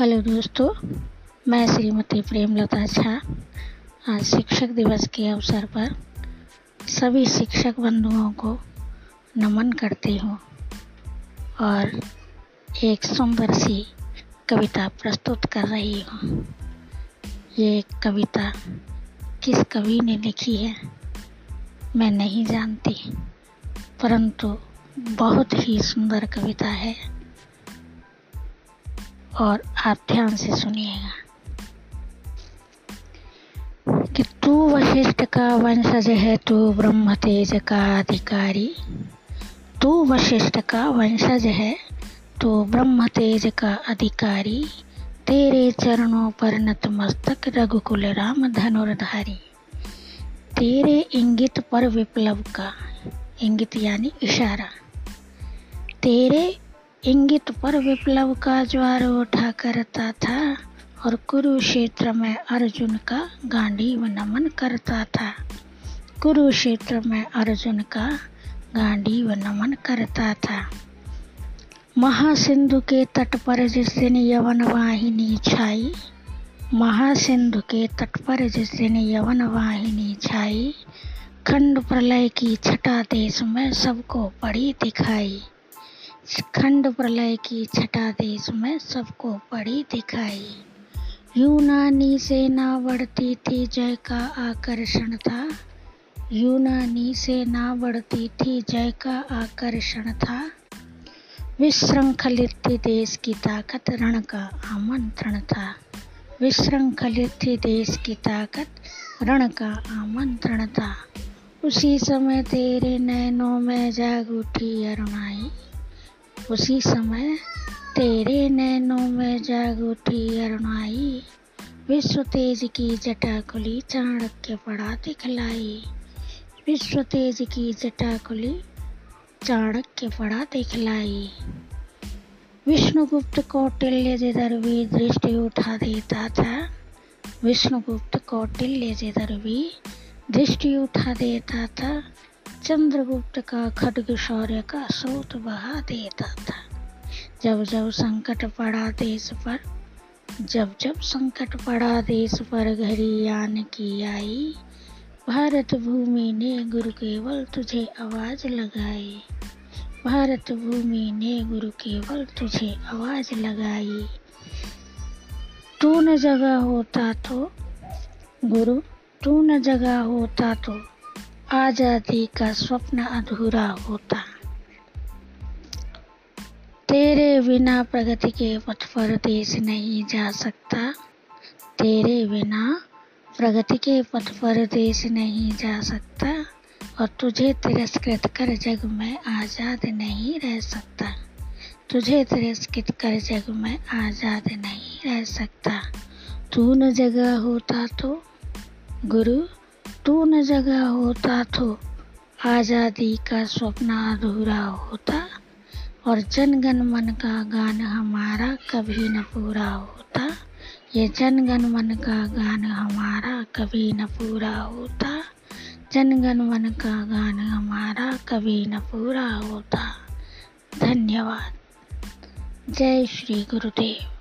Hello दोस्तों, मैं श्रीमती प्रेमलता झा, आज शिक्षक दिवस के अवसर पर सभी शिक्षक बंधुओं को नमन करती हूँ और एक सुंदर सी कविता प्रस्तुत कर रही हूँ। ये कविता किस कवि ने लिखी है, मैं नहीं जानती, परंतु बहुत ही सुंदर कविता है। और आप ध्यान से सुनिएगा कि तू वशिष्ठ का वंशज है, तू ब्रह्म तेज का अधिकारी। तू वशिष्ठ का वंशज है तो ब्रह्म तेज का अधिकारी। तेरे चरणों पर नतमस्तक रघुकुल राम धनुर्धारी। तेरे इंगित पर विप्लव का, इंगित यानी इशारा। तेरे इंगित पर विप्लव का ज्वार उठा करता था और कुरुक्षेत्र में अर्जुन का गांडीव नमन करता था कुरुक्षेत्र में अर्जुन का गांडीव नमन करता था महासिंधु के तट पर जिस दिन यवन वाहिनी छाई, महासिंधु के तट पर जिस दिन यवन वाहिनी छाई, खंड प्रलय की छठा देश में सबको पड़ी दिखाई। खंड प्रलय की छठा देश में सबको पड़ी दिखाई। यूनानी सेना बढ़ती थी, जय का आकर्षण था। यूनानी सेना बढ़ती थी, जय का आकर्षण था। विश्रृंखलित थी देश की ताकत रण का आमंत्रण था। विश्रृंखलित थी देश की ताकत रण का आमंत्रण था। उसी समय तेरे नैनों में जाग उठी अरुणाई। उसी समय तेरे नैनों में जाग उठी अरुणाई विश्व तेज की जटा खुली चाणक्य पड़ा दिखलाई। विश्व तेज की जटा खुली चाणक्य पड़ा दिखलाई। विष्णुगुप्त कौटिल्य जिधर भी दृष्टि उठा देता था, विष्णुगुप्त कौटिल्य जिधर भी दृष्टि उठा देता था चंद्रगुप्त का खड्ग शौर्य का स्रोत बहा देता था। जब जब संकट पड़ा देश पर, जब जब संकट पड़ा देश पर घड़ी आन की आई, भारत भूमि ने गुरु केवल तुझे आवाज़ लगाई। भारत भूमि ने गुरु केवल तुझे आवाज़ लगाई। तू न जगह होता तो गुरु, तू न जगह होता तो आज़ादी का स्वप्न अधूरा होता। तेरे बिना प्रगति के पथ पर देश नहीं जा सकता। तेरे बिना प्रगति के पथ पर देश नहीं जा सकता। और तुझे तिरस्कृत कर जग में आज़ाद नहीं रह सकता। तुझे तिरस्कृत कर जग में आज़ाद नहीं रह सकता। तू न जगह होता तो गुरु तू न जगह होता तो आज़ादी का स्वप्न अधूरा होता और जनगण मन का गान हमारा कभी न पूरा होता। ये जनगण मन का गान हमारा कभी न पूरा होता। जनगण मन का गान हमारा कभी न पूरा होता। धन्यवाद। जय श्री गुरुदेव।